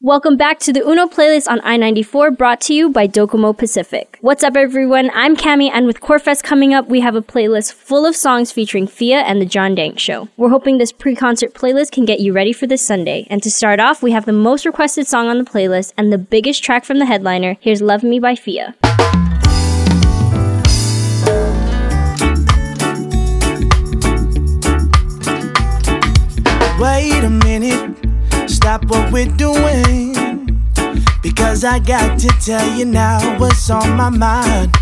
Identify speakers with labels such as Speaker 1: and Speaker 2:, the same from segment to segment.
Speaker 1: Welcome back to the Uno playlist on I-94 brought to you by Docomo Pacific. What's up everyone? I'm Cami and with Corefest coming up, we have a playlist full of songs featuring Fia and the John Dank Show. We're hoping this pre-concert playlist can get you ready for this Sunday. And to start off, we have the most requested song on the playlist and the biggest track from the headliner. Here's Love Me by Fia.
Speaker 2: Wait a minute stop what we're doing. Because I got to tell you now what's on my mind.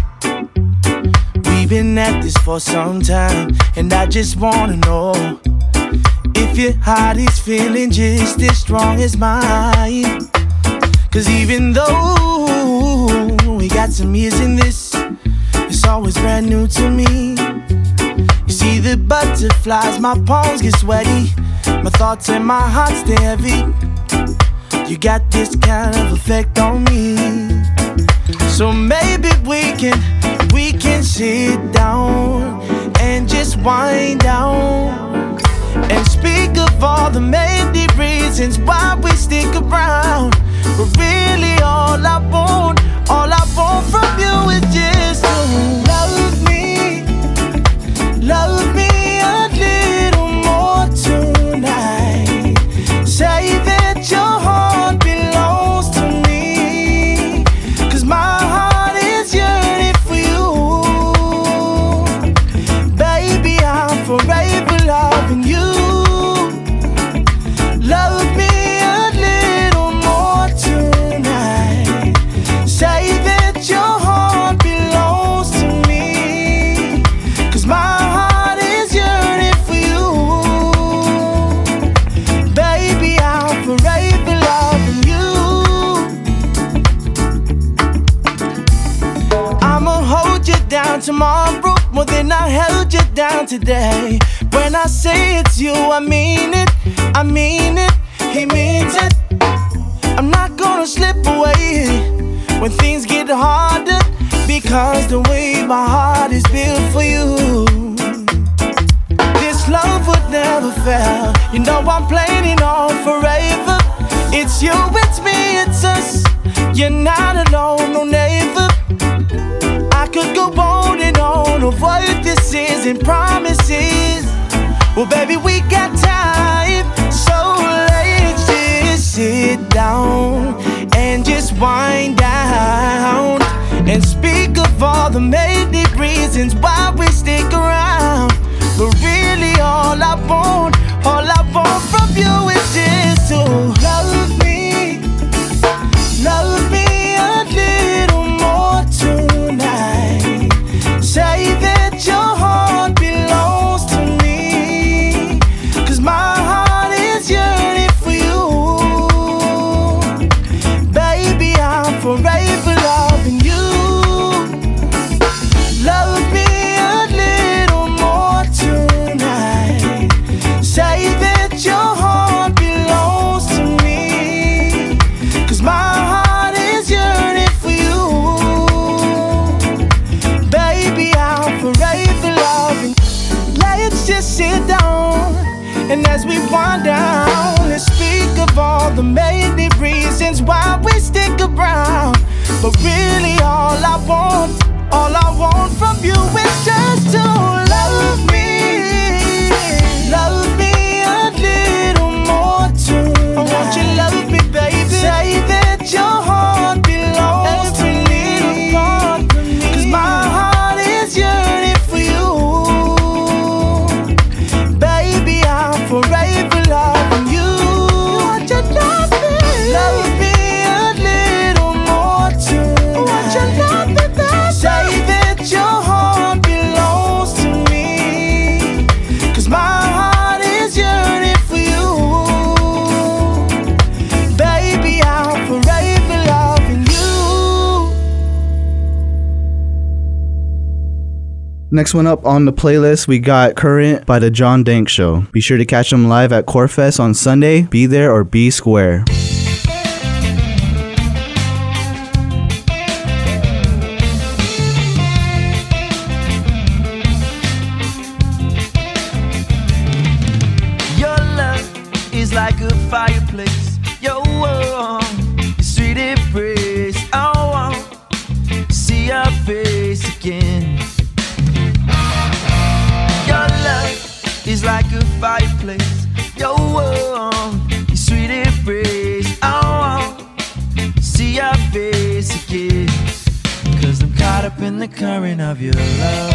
Speaker 2: We've been at this for some time, and I just wanna know if your heart is feeling just as strong as mine. Cause even though we got some years in this, it's always brand new to me. You see the butterflies, my palms get sweaty. My thoughts and my heart stay heavy. You got this kind of effect on me. So maybe we can, we can sit down and just wind down and speak of all the many reasons why we stick around. But really, all I want, all I want from you is just to love me, love me.
Speaker 3: Next one up on the playlist, we got Current by The John Dank Show. Be sure to catch them live at Corefest on Sunday. Be there or be square.
Speaker 2: Your love is like a fireplace. by place. Yo, oh, your sweet
Speaker 4: embrace. Oh, oh, see your face again. Cause I'm caught up in the current of your love.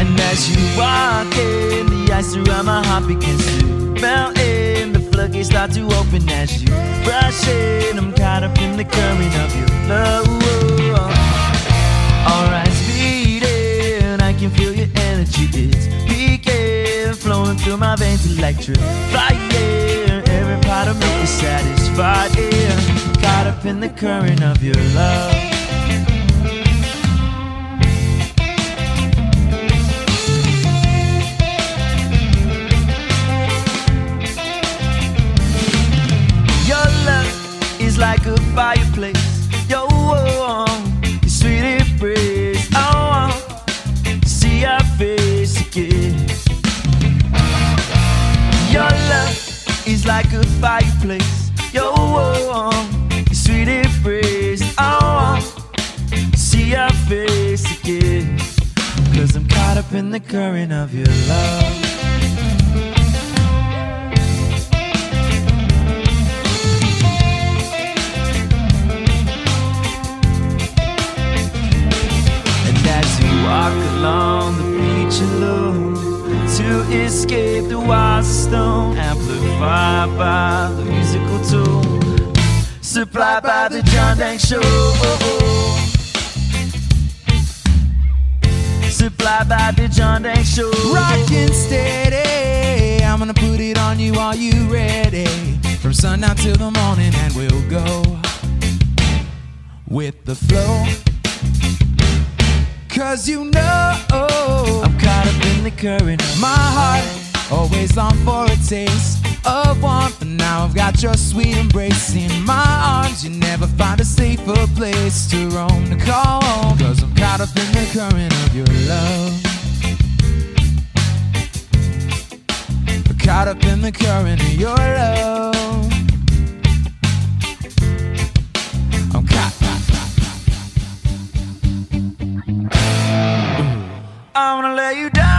Speaker 4: And as you walk in, the ice around my heart begins to melt floodgates start to open as you rush in. I'm caught up in the current of your love. Alright, speeding, I can feel your energy. It's peaking, flowing through my veins, electric fire. Every part of me is satisfied. Yeah. Caught up in the current of your love. Like a fireplace. Your warm, your sweet embrace. I want to see your face again. Your love is like a fireplace. Your warm, your sweet embrace. I want to see your face again. Cause I'm caught up in the current of your love. Alone to escape the wild stone, amplified by the musical tone, supplied by the John Dank Show. Supplied by the John Dank Show.
Speaker 5: Rockin' steady. I'm gonna put it on you. Are you ready? From sundown till the morning, and we'll go with the flow. Cause you know
Speaker 4: in the current.
Speaker 5: my heart always long for a taste of warmth. but now I've got your sweet embrace in my arms. You never find a safer place to roam to call home. Cause I'm caught up in the current of your love. Caught up in the current of your love. I'm caught.
Speaker 4: I'm gonna lay you down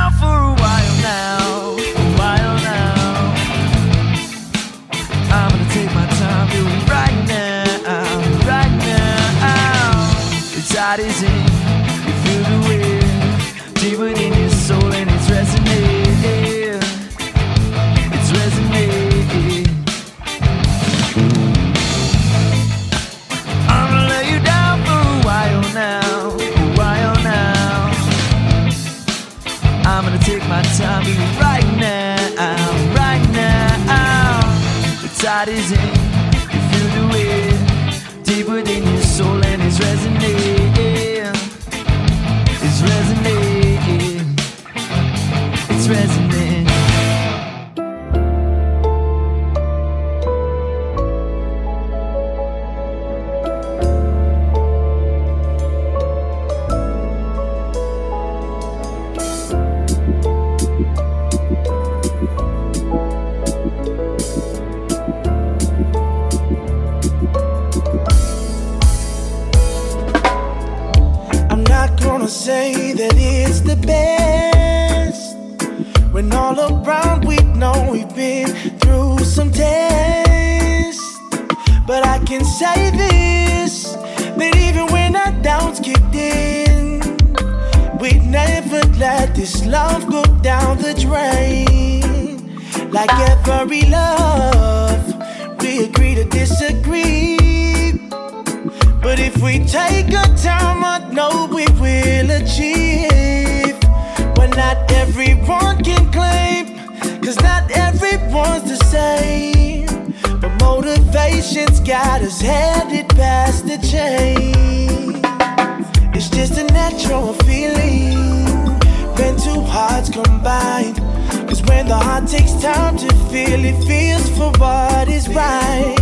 Speaker 2: hearts. Cause when the heart takes time to feel, it feels for what is right.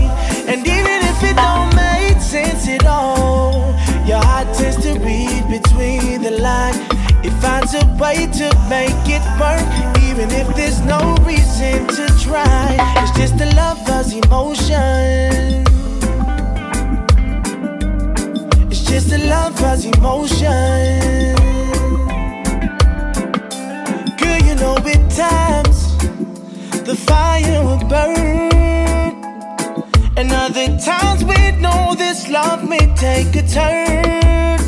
Speaker 2: And even if it don't make sense at all, your heart tends to read between the lines. It finds a way to make it work, even if there's no reason to try. It's just a lover's emotion. It's just a lover's emotion. know at times the fire will burn, and other times we know this love may take a turn.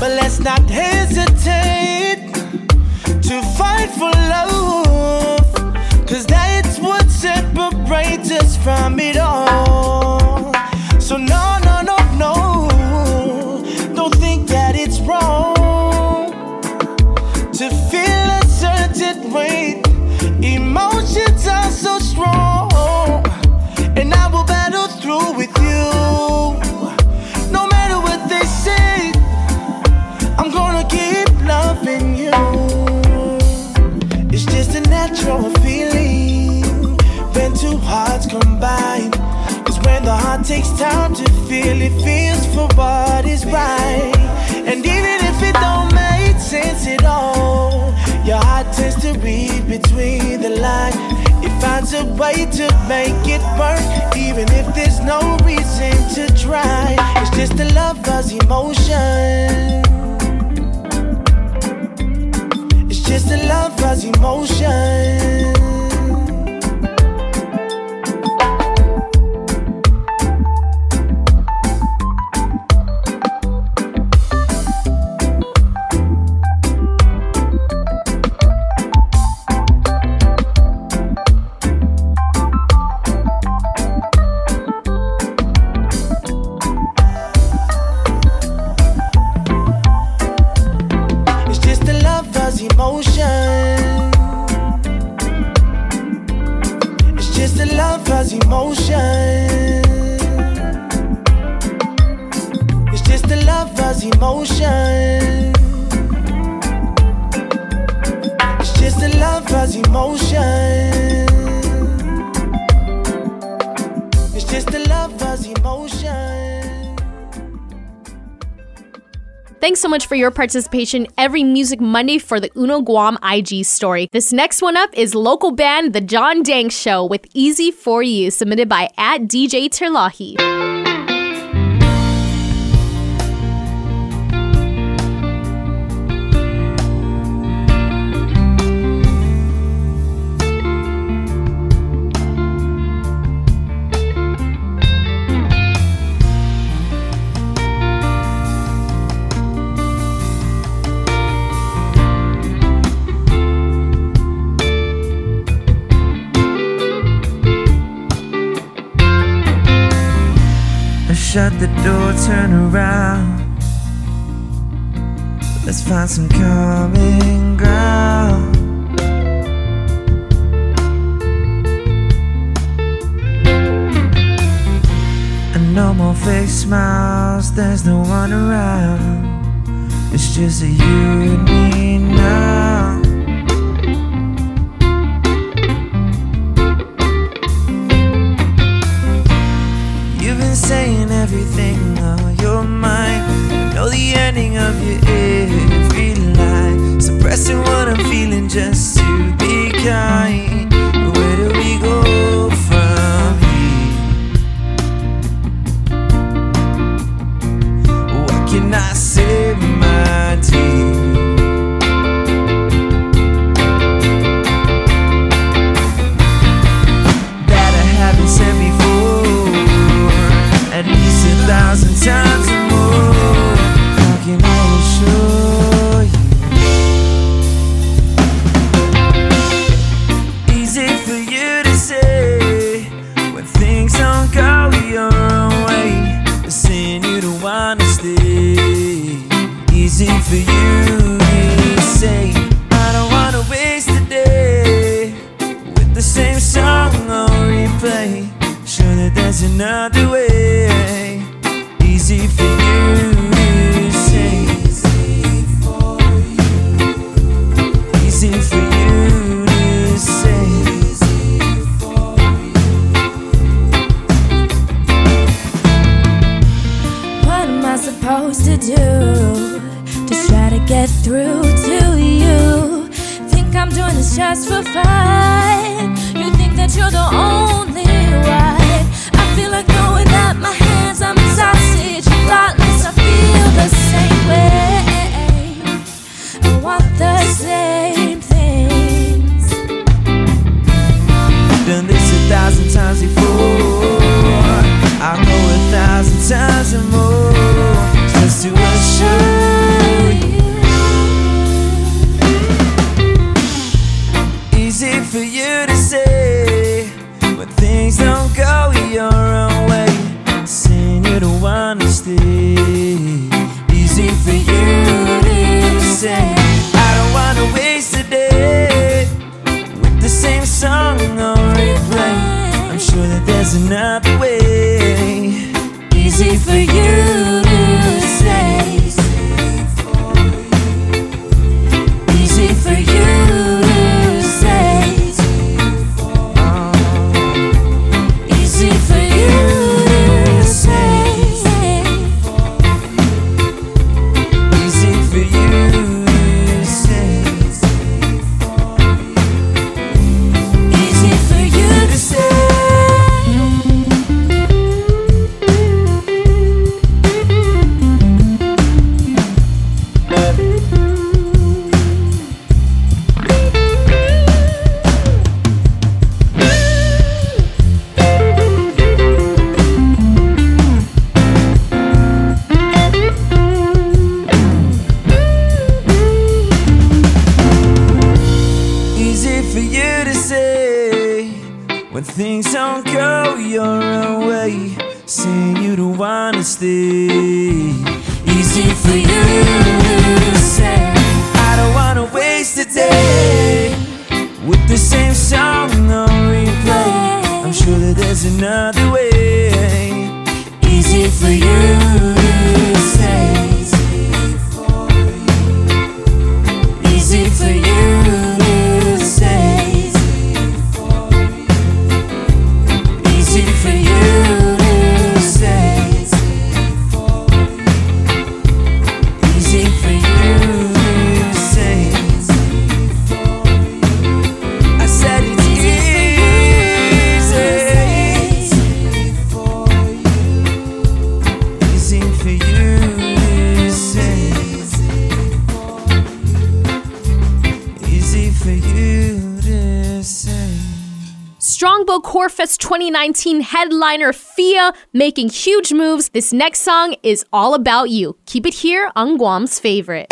Speaker 2: But let's not hesitate to fight for love, cause that's what separates us from it all. So, no. Combine. It's when the heart takes time to feel it feels for what is right. And even if it don't make sense at all, your heart tends to read between the lines. It finds a way to make it work, even if there's no reason to try. It's just a lover's emotion. It's just a lover's emotion.
Speaker 6: Much for your participation every Music Monday for the Uno Guam IG story. This next one up is local band The John Dank Show with Easy For You, submitted by at DJ Terlahi.
Speaker 4: Shut the door, turn around. Let's find some common ground. And no more fake smiles, there's no one around. It's just you and me now. Lie. Suppressing what I'm feeling just for you to say.
Speaker 6: Strongbow Corefest 2019 headliner Fia making huge moves. This next song is all about you. Keep it here on Guam's favorite.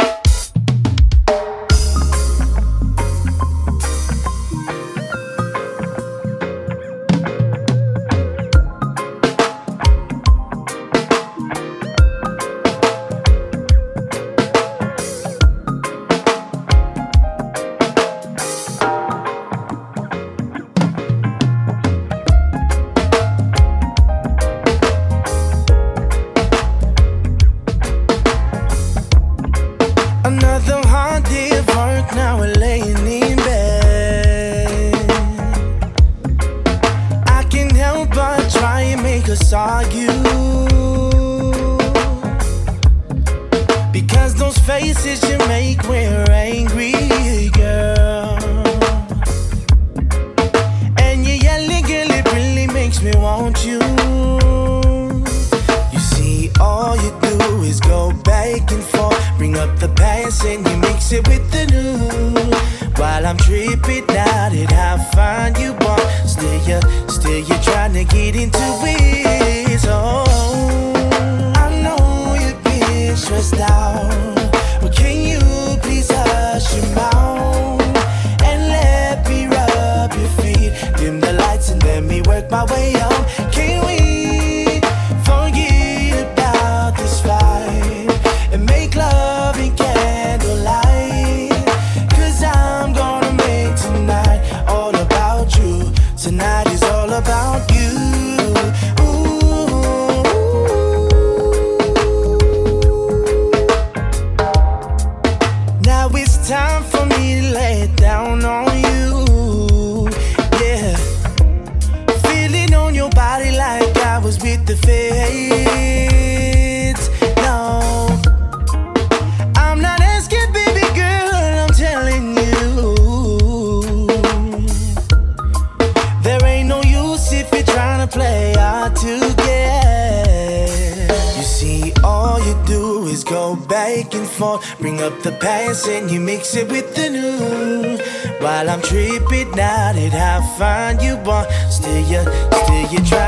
Speaker 2: find you one. Still you, still you try.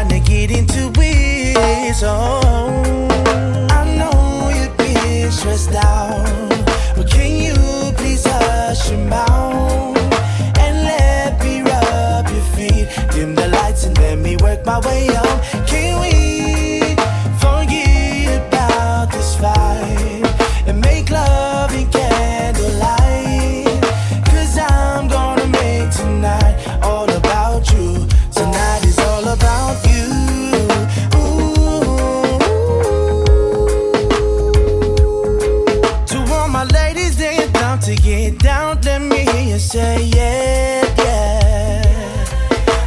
Speaker 2: to get down, let me hear you say yeah, yeah.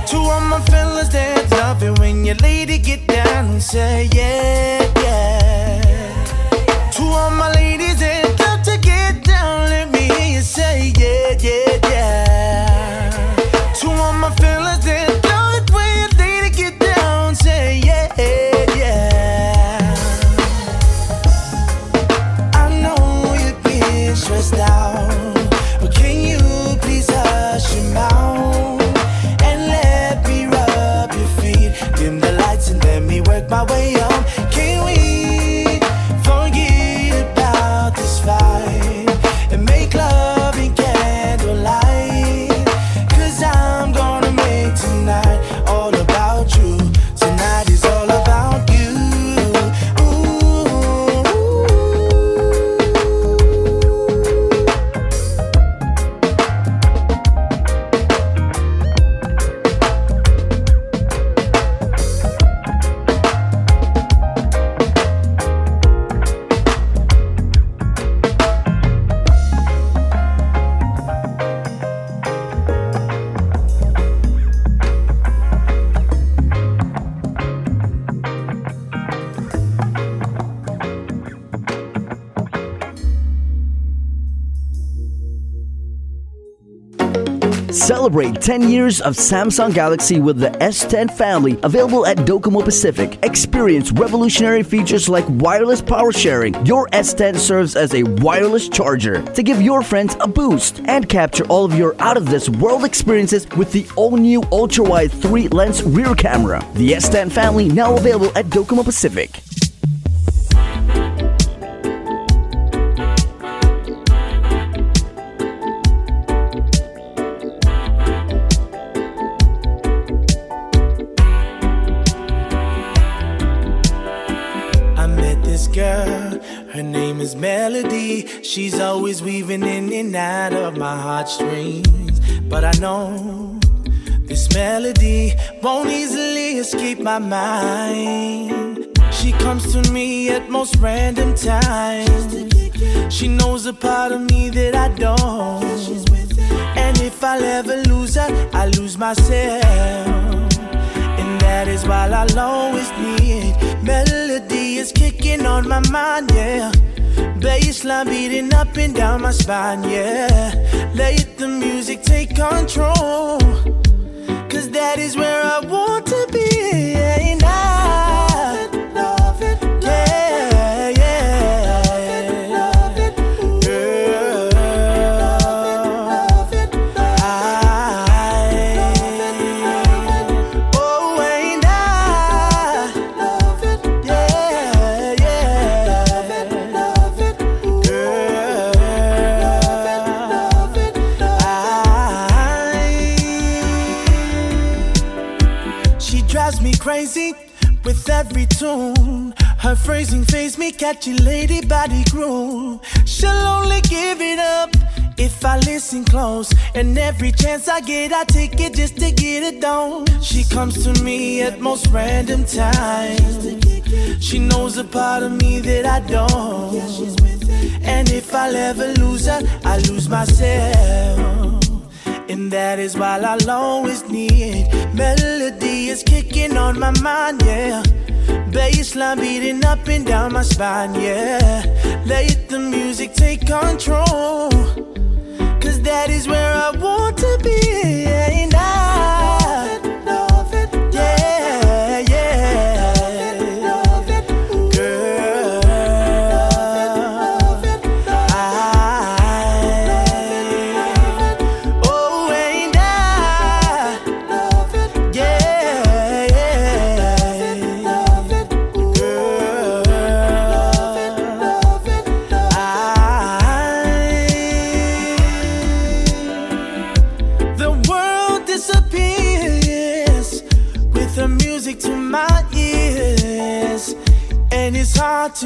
Speaker 2: To all my fellas that love it when your lady get down and say yeah.
Speaker 7: 10 years of Samsung Galaxy with the S10 family available at Docomo Pacific. Experience revolutionary features like wireless power sharing. Your S10 serves as a wireless charger to give your friends a boost and capture all of your out of this world experiences with the all new ultra wide 3 lens rear camera. The S10 family now available at Docomo Pacific.
Speaker 2: She's always weaving in and out of my heartstrings. But I know this melody won't easily escape my mind. She comes to me at most random times. She knows a part of me that I don't. And if I'll ever lose her, I lose myself. And that is why I'll always need melody is kicking on my mind, yeah. Bassline beating up and down my spine, yeah. Let the music take control. Cause that is where I want to be. Crazy with every tune. Her phrasing phase me, catchy lady body groove. She'll only give it up if I listen close. And every chance I get, I take it just to get it done. She comes to me at most random times. She knows a part of me that I don't. And if I'll ever lose her, I lose myself. And that is why I'll always need melody is kicking on my mind, yeah. Bassline beating up and down my spine, yeah. Let the music take control. Cause that is where I want to be. And I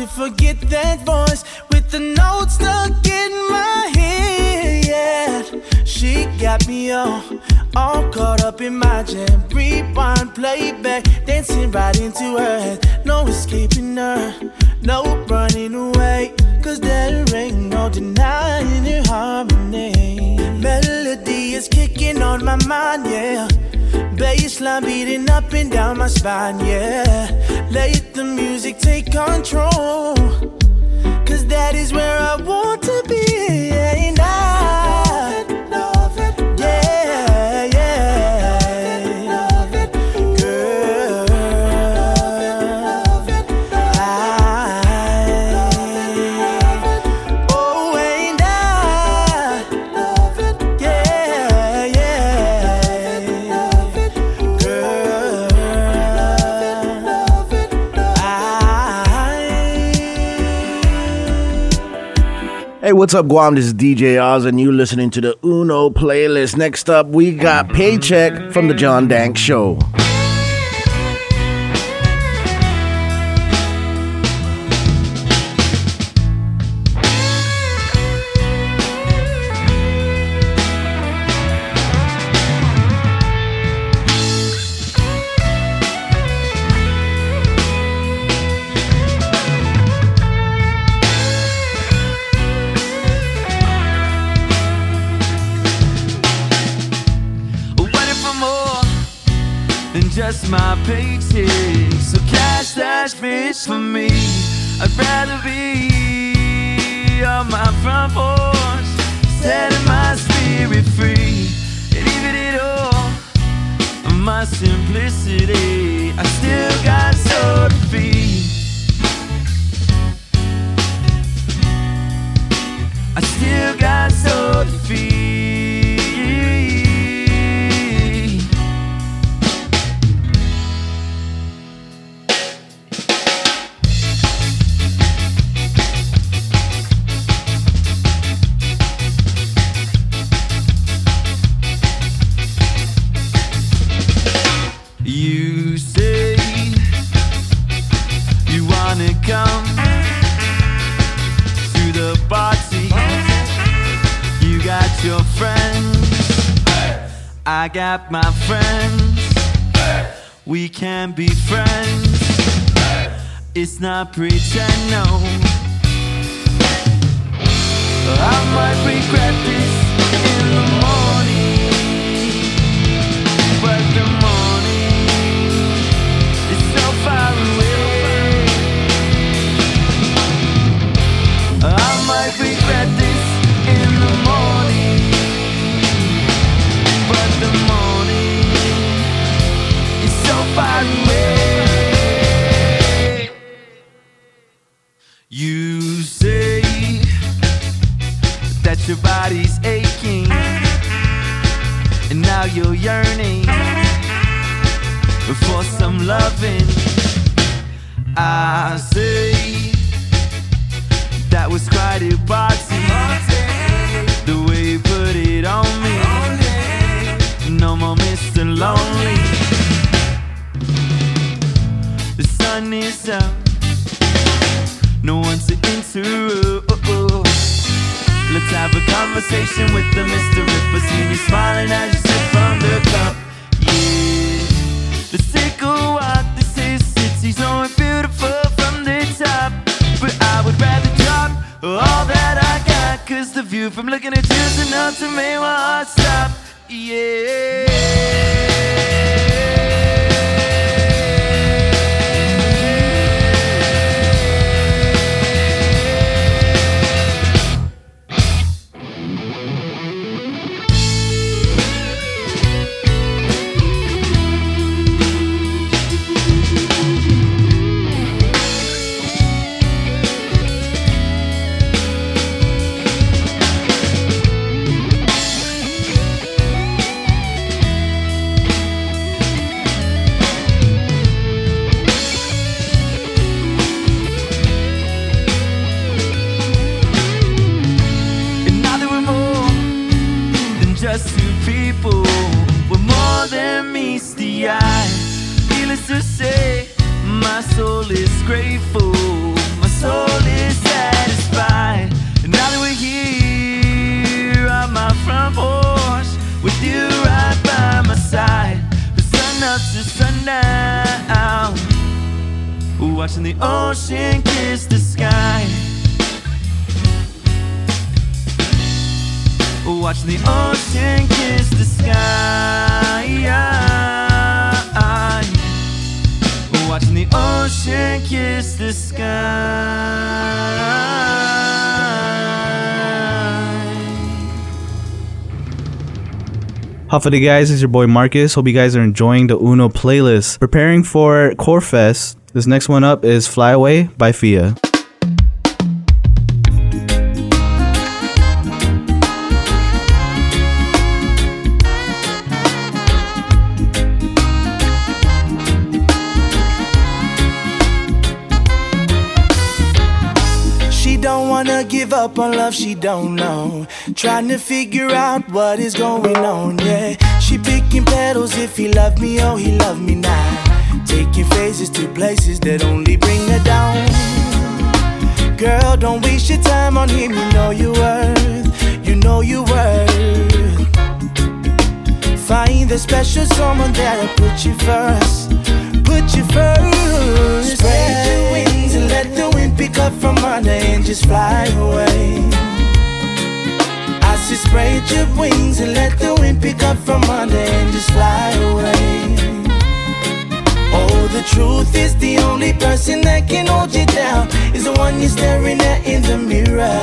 Speaker 2: forget that voice with the notes stuck in my. She got me all, all caught up in my jam. Rewind, playback, dancing right into her head. No escaping her, no running away. Cause there ain't no denying her harmony. Melody is kicking on my mind, yeah. Bassline beating up and down my spine, yeah. Let the music take control. Cause that is where I want to be. And
Speaker 8: what's up, Guam? This is DJ Oz, and you listening to the Uno playlist. Next up, we got Paycheck from the John Dank Show.
Speaker 4: my paycheck. So cash that fish for me. I'd rather be on my front porch, setting my spirit free. And even it all, my simplicity, I still got so to feed. I my friends. We can be friends. It's not pretend, no. I might regret this in the morning, but the morning is so far away. I might regret for some loving. I say that was quite a party. The way you put it on me. No more Mr. Lonely. The sun is out. No one to interrupt. Let's have a conversation with the Mr. If see you smiling as you sip from the cup. Yeah. Take a walk. This is city so beautiful from the top. But I would rather drop all that I got. Cause the view from looking at you's enough to make my heart stop. And grateful, my soul is satisfied. And now that we're here on my front porch, with you right by my side, the sun up to sundown, watching the ocean kiss the sky. Watching the ocean kiss the sky. Watching the ocean kiss the sky.
Speaker 3: Hafa Adai guys, it's your boy Marcus. Hope you guys are enjoying the Uno playlist. Preparing for Core Fest. This next one up is Fly Away by Fia.
Speaker 2: Up on love she don't know. Trying to figure out what is going on, yeah. She picking petals if he love me, oh, he love me now. Taking phases to places that only bring her down. Girl, don't waste your time on him, you know your worth. You know your worth. Find the special someone that'll put you first. Put you first. Spread up from under and just fly away. I said, spread your wings and let the wind pick up from under and just fly away. Oh, the truth is the only person that can hold you down is the one you're staring at in the mirror.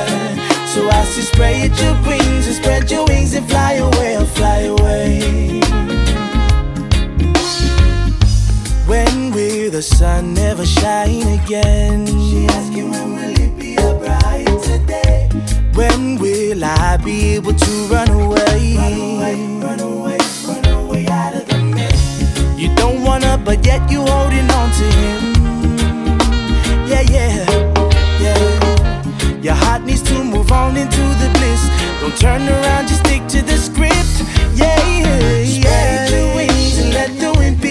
Speaker 2: So I say, spread your wings and spread your wings and fly away, fly away. The sun never shine again. She asking when will it be a brighter day? When will I be able to run away? Run away, run away, run away out of the mist. You don't wanna, but yet you holding on to him. Yeah, yeah, yeah. Your heart needs to move on into the bliss. Don't turn around, just stick to the script. Yeah, yeah, yeah.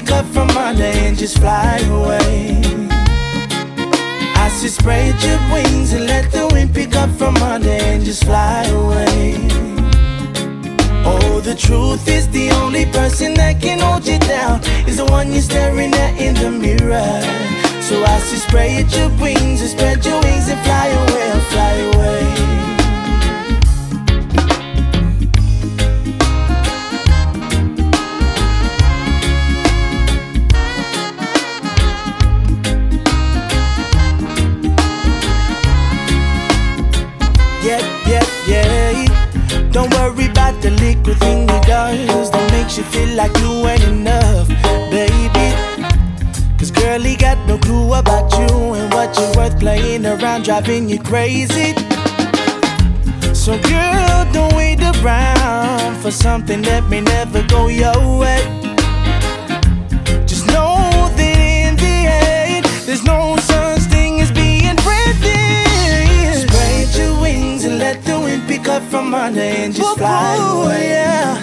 Speaker 2: Pick up from under and just fly away. I said spread your wings and let the wind pick up from under and just fly away. Oh, the truth is the only person that can hold you down is the one you're staring at in the mirror. So I say spread your wings and spread your wings and fly away, fly away. Little thing he does that makes you feel like you ain't enough, baby. Cause girl, he got no clue about you and what you're worth playing around, driving you crazy. So, girl, don't wait around for something that may never go your way. Just know that in the end, there's no up from under and just fly away. Yeah.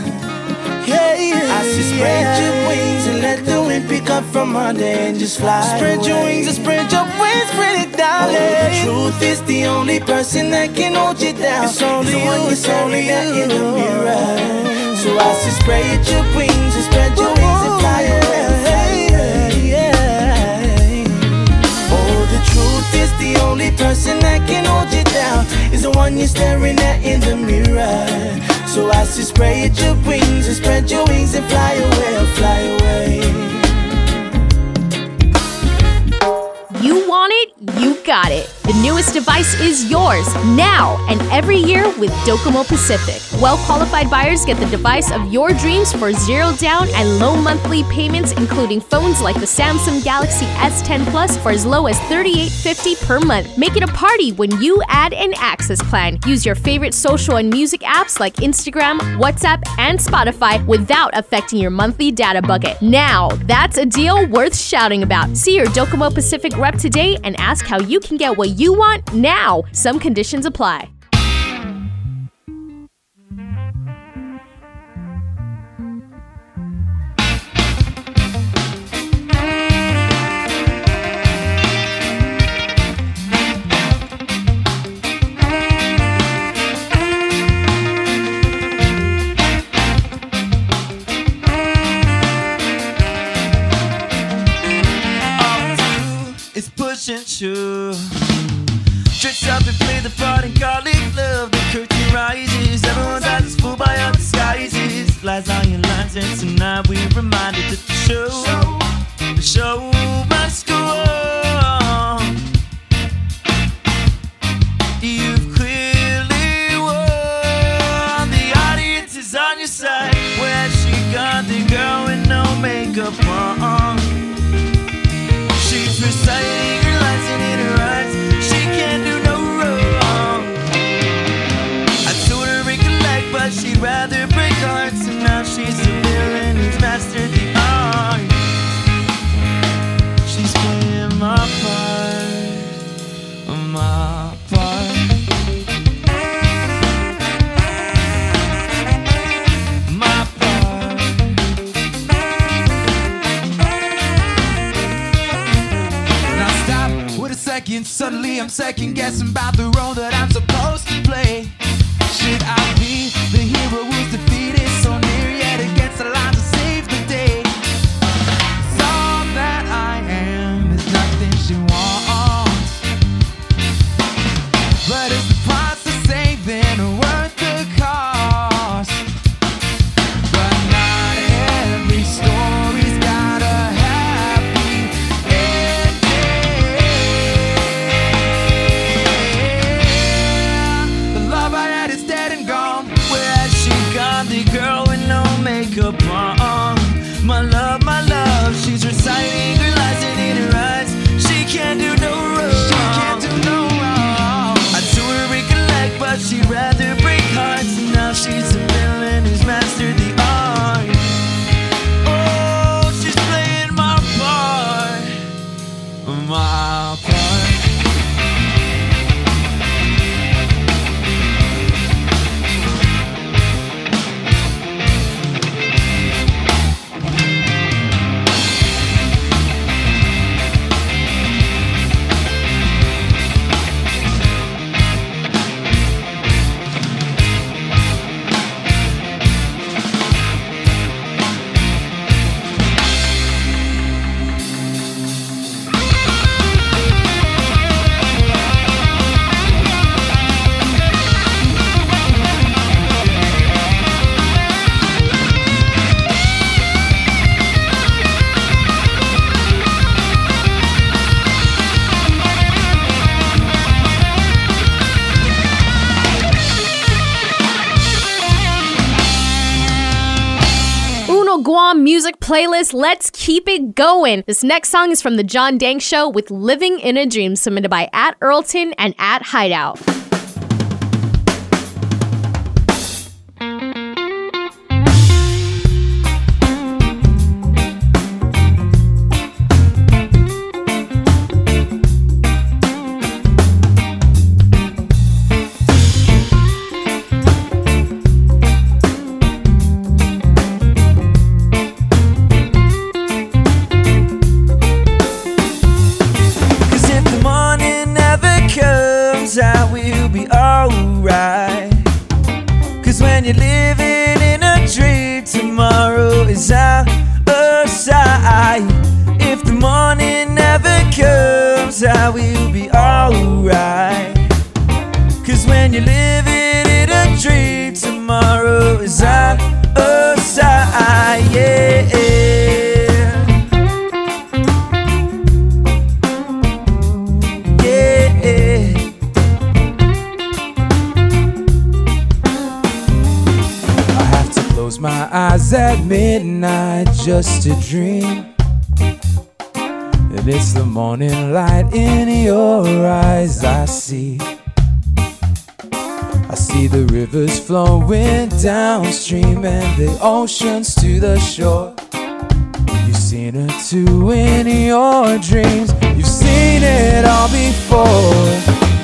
Speaker 2: Yeah, yeah, I say spread your wings and let the wind pick up from under and just fly Spread your wings and spread your wings, spread it down. Oh, the truth is the only person that can hold you down. It's only you, it's only you in the mirror. So I say spread your wings and spread your wings the only person that can hold you down is the one you're staring at in the mirror. So I say spread your wings and spread your wings and fly away, fly away.
Speaker 6: You want it, you got it. The newest device is yours now and every year with Docomo Pacific. Well qualified buyers get the device of your dreams for zero down and low monthly payments, including phones like the Samsung Galaxy S10 Plus for as low as $38.50 per month. Make it a party when you add an access plan. Use your favorite social and music apps like Instagram, WhatsApp, and Spotify without affecting your monthly data bucket. Now, that's a deal worth shouting about. See your Docomo Pacific rep today and ask how you can get what you want now. Some conditions apply. Uno Guam music playlist. Let's keep it going. This next song is from The John Dank Show with Living in a Dream, submitted by at Earlton and at Hideout.
Speaker 4: Just a dream.
Speaker 5: And it's the morning light in your eyes I see. I see the rivers flowing downstream and the oceans to the shore. You've seen it too in your dreams. You've seen it all before.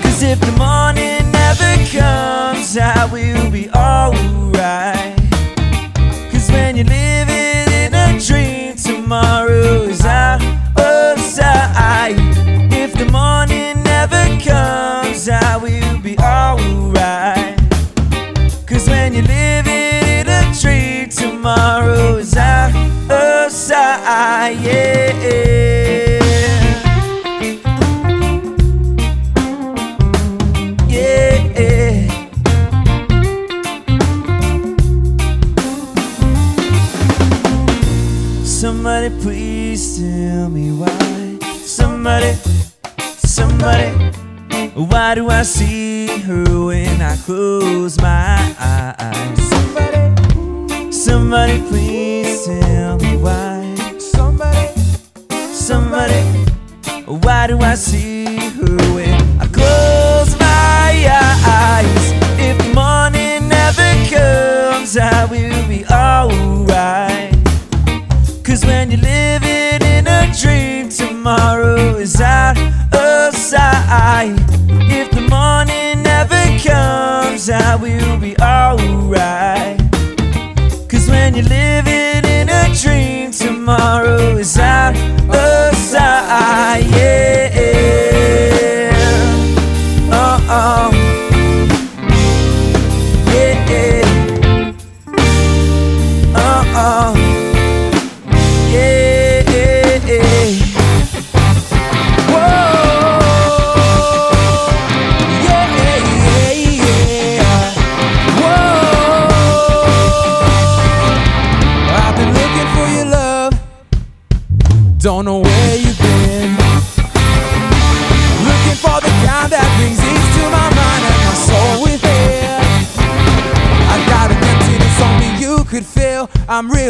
Speaker 4: Cause if the morning never comes, I will be alright. Somebody please tell me why. Somebody, somebody, why do I see her when I close my eyes? Somebody, somebody please tell me why.
Speaker 5: Somebody,
Speaker 4: why do I see her when I close my eyes? If morning never comes, I will be alright. Cause when you're living in a dream, tomorrow is out of sight. If the morning never comes, I will be alright. Cause when you're living in a dream, tomorrow is out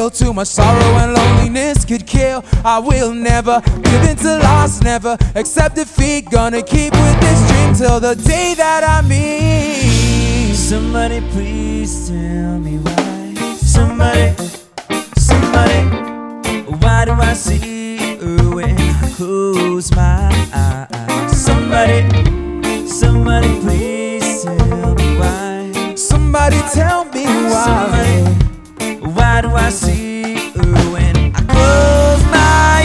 Speaker 5: real, too much sorrow and loneliness could kill. I will never give in to loss, never accept defeat. Gonna keep with this dream till the day that I meet.
Speaker 4: Somebody please tell me why. Somebody, somebody, why do I see her when I close my eyes? Somebody, somebody please tell me why.
Speaker 5: Somebody tell me why.
Speaker 4: Somebody, why do I see her when I close my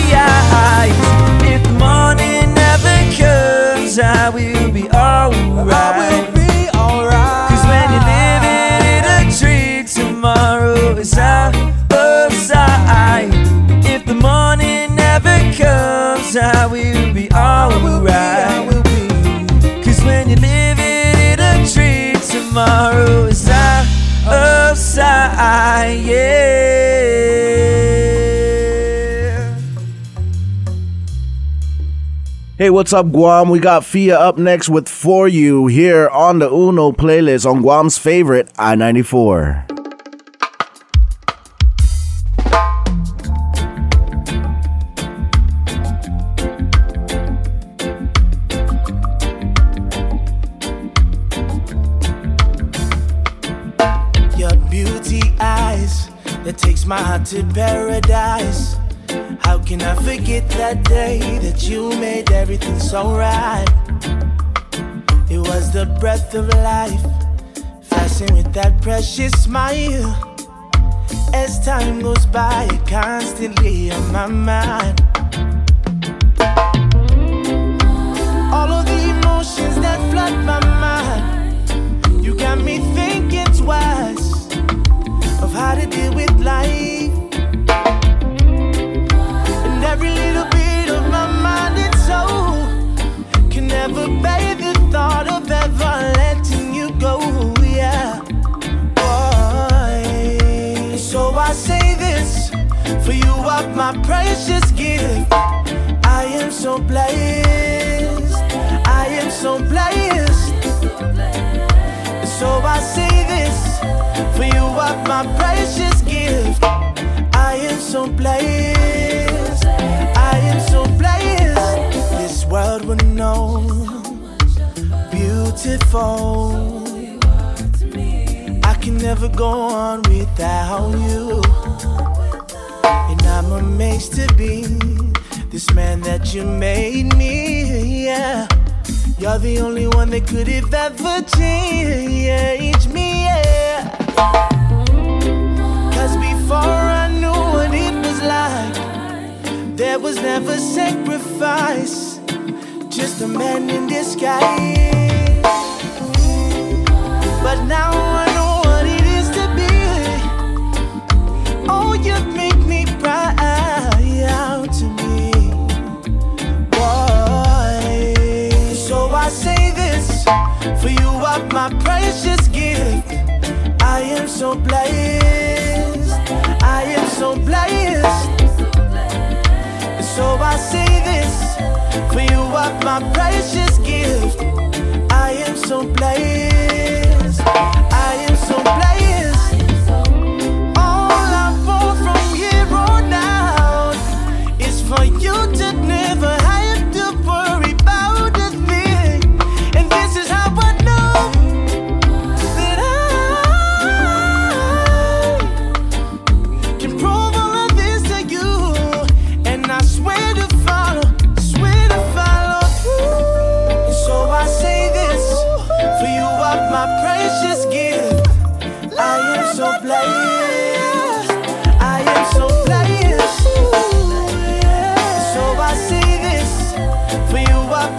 Speaker 4: eyes? If the morning never comes, I will be alright.
Speaker 5: I will be alright.
Speaker 4: Cause when you're living in a dream, tomorrow is out of sight. If the morning never comes, I will be alright. Cause when you're living in a dream, tomorrow is sight. Yeah.
Speaker 8: Hey, what's up, Guam? We got Fia up next with For You here on the Uno playlist on Guam's favorite I 94.
Speaker 2: To paradise. How can I forget that day that you made everything so right? It was the breath of life, flashing with that precious smile. As time goes by, you're constantly on my mind. All of the emotions that flood my mind, you got me thinking twice of how to deal with life. For you are my precious gift. I am so blessed. I am so blessed. So I say this for you are my precious gift. I am so blessed. I am so blessed. This world would know beautiful. I can never go on without you. And I'm amazed to be this man that you made me. Yeah. You're the only one that could have ever changed me. Yeah. Cause before I knew what it was like, there was never sacrifice. Just a man in disguise. But now I know what it is to be. Oh, you me proud to me. Boy. So I say this for you are my precious gift. I am so blessed. I am so blessed. So I say this for you are my precious gift. I am so blessed. I am so blessed.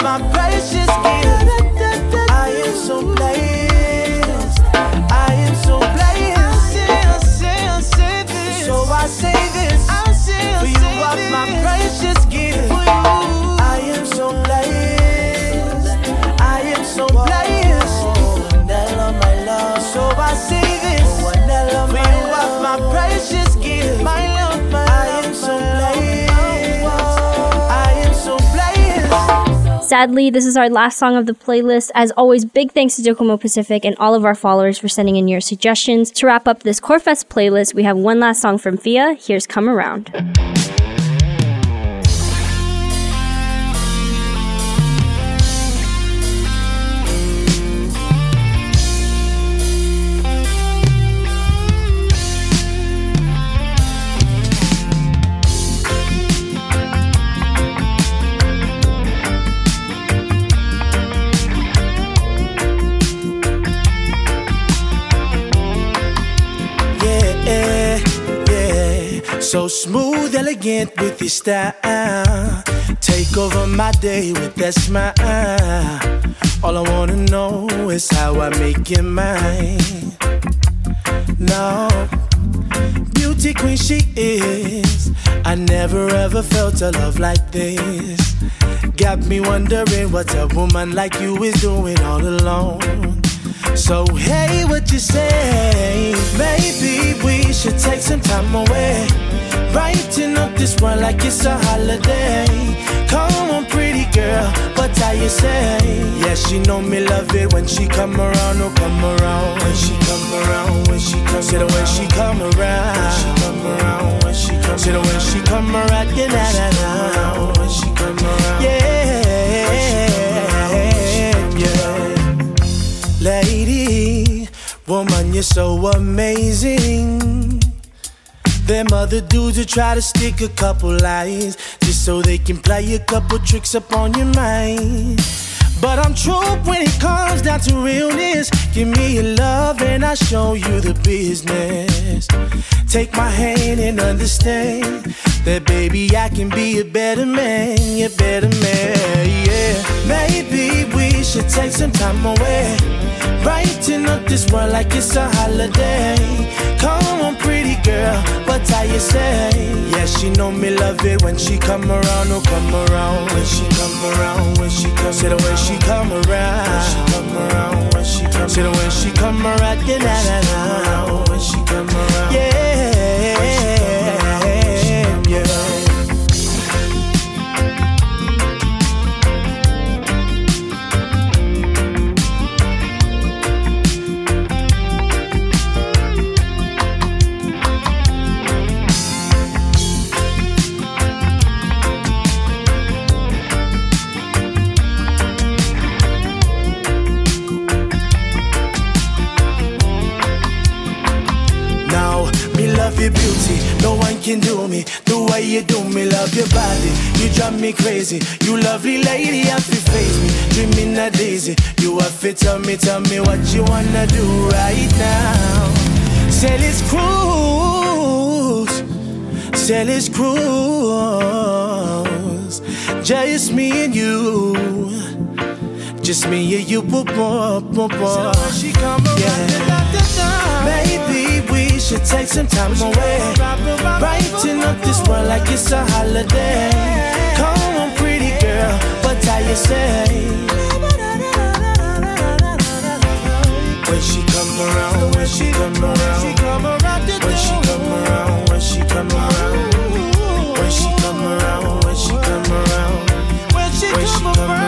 Speaker 2: My precious
Speaker 1: Sadly, this is our last song of the playlist. As always, big thanks to Docomo Pacific and all of our followers for sending in your suggestions. To wrap up this Corefest playlist, we have one last song from Fia. Here's Come Around.
Speaker 2: So smooth, elegant with your style. Take over my day with that smile. All I wanna know is how I make you mine. No, beauty queen she is. I never ever felt a love like this. Got me wondering what a woman like you is doing all alone. So hey, what you say? Maybe we should take some time away. Writing up this world like it's a holiday. Come on, pretty girl, what I you say? Yeah, she know me love it when she come around, oh come around. When she come around, when she come Say the when she come around. When she come around, when she come Say the when she come around, yeah, na na na. When she come around, yeah, woman, you're so amazing. Them other dudes who try to stick a couple lies just so they can play a couple tricks up on your mind. But I'm true when it comes down to realness. Give me your love and I'll show you the business. Take my hand and understand that, baby, I can be a better man, a better man, yeah. Maybe we should take some time away. Brighten up this world like it's a holiday. Come on, pretty girl, what I you say? Yeah, she know me love it when she come around, oh come around, when she come around, when she come, say the way she come around, when she come around, when she come, say the way she come around, yeah, na na na, when she come around, yeah, no one can do me the way you do me. Love your body, you drive me crazy. You lovely lady, I feel face me, dreaming a daisy. You have fit, tell me, tell me what you wanna do right now. Say let's cruise, say let's cruise. Just me and you, just me and you, boy, boy, boy, boy. Yeah. Maybe we should take some time away. Brighten up this world like it's a holiday. Come on, pretty girl, what are you say? When she come around, when she come around, when she come around, when she come around, when she come around, when she come around, when she come around.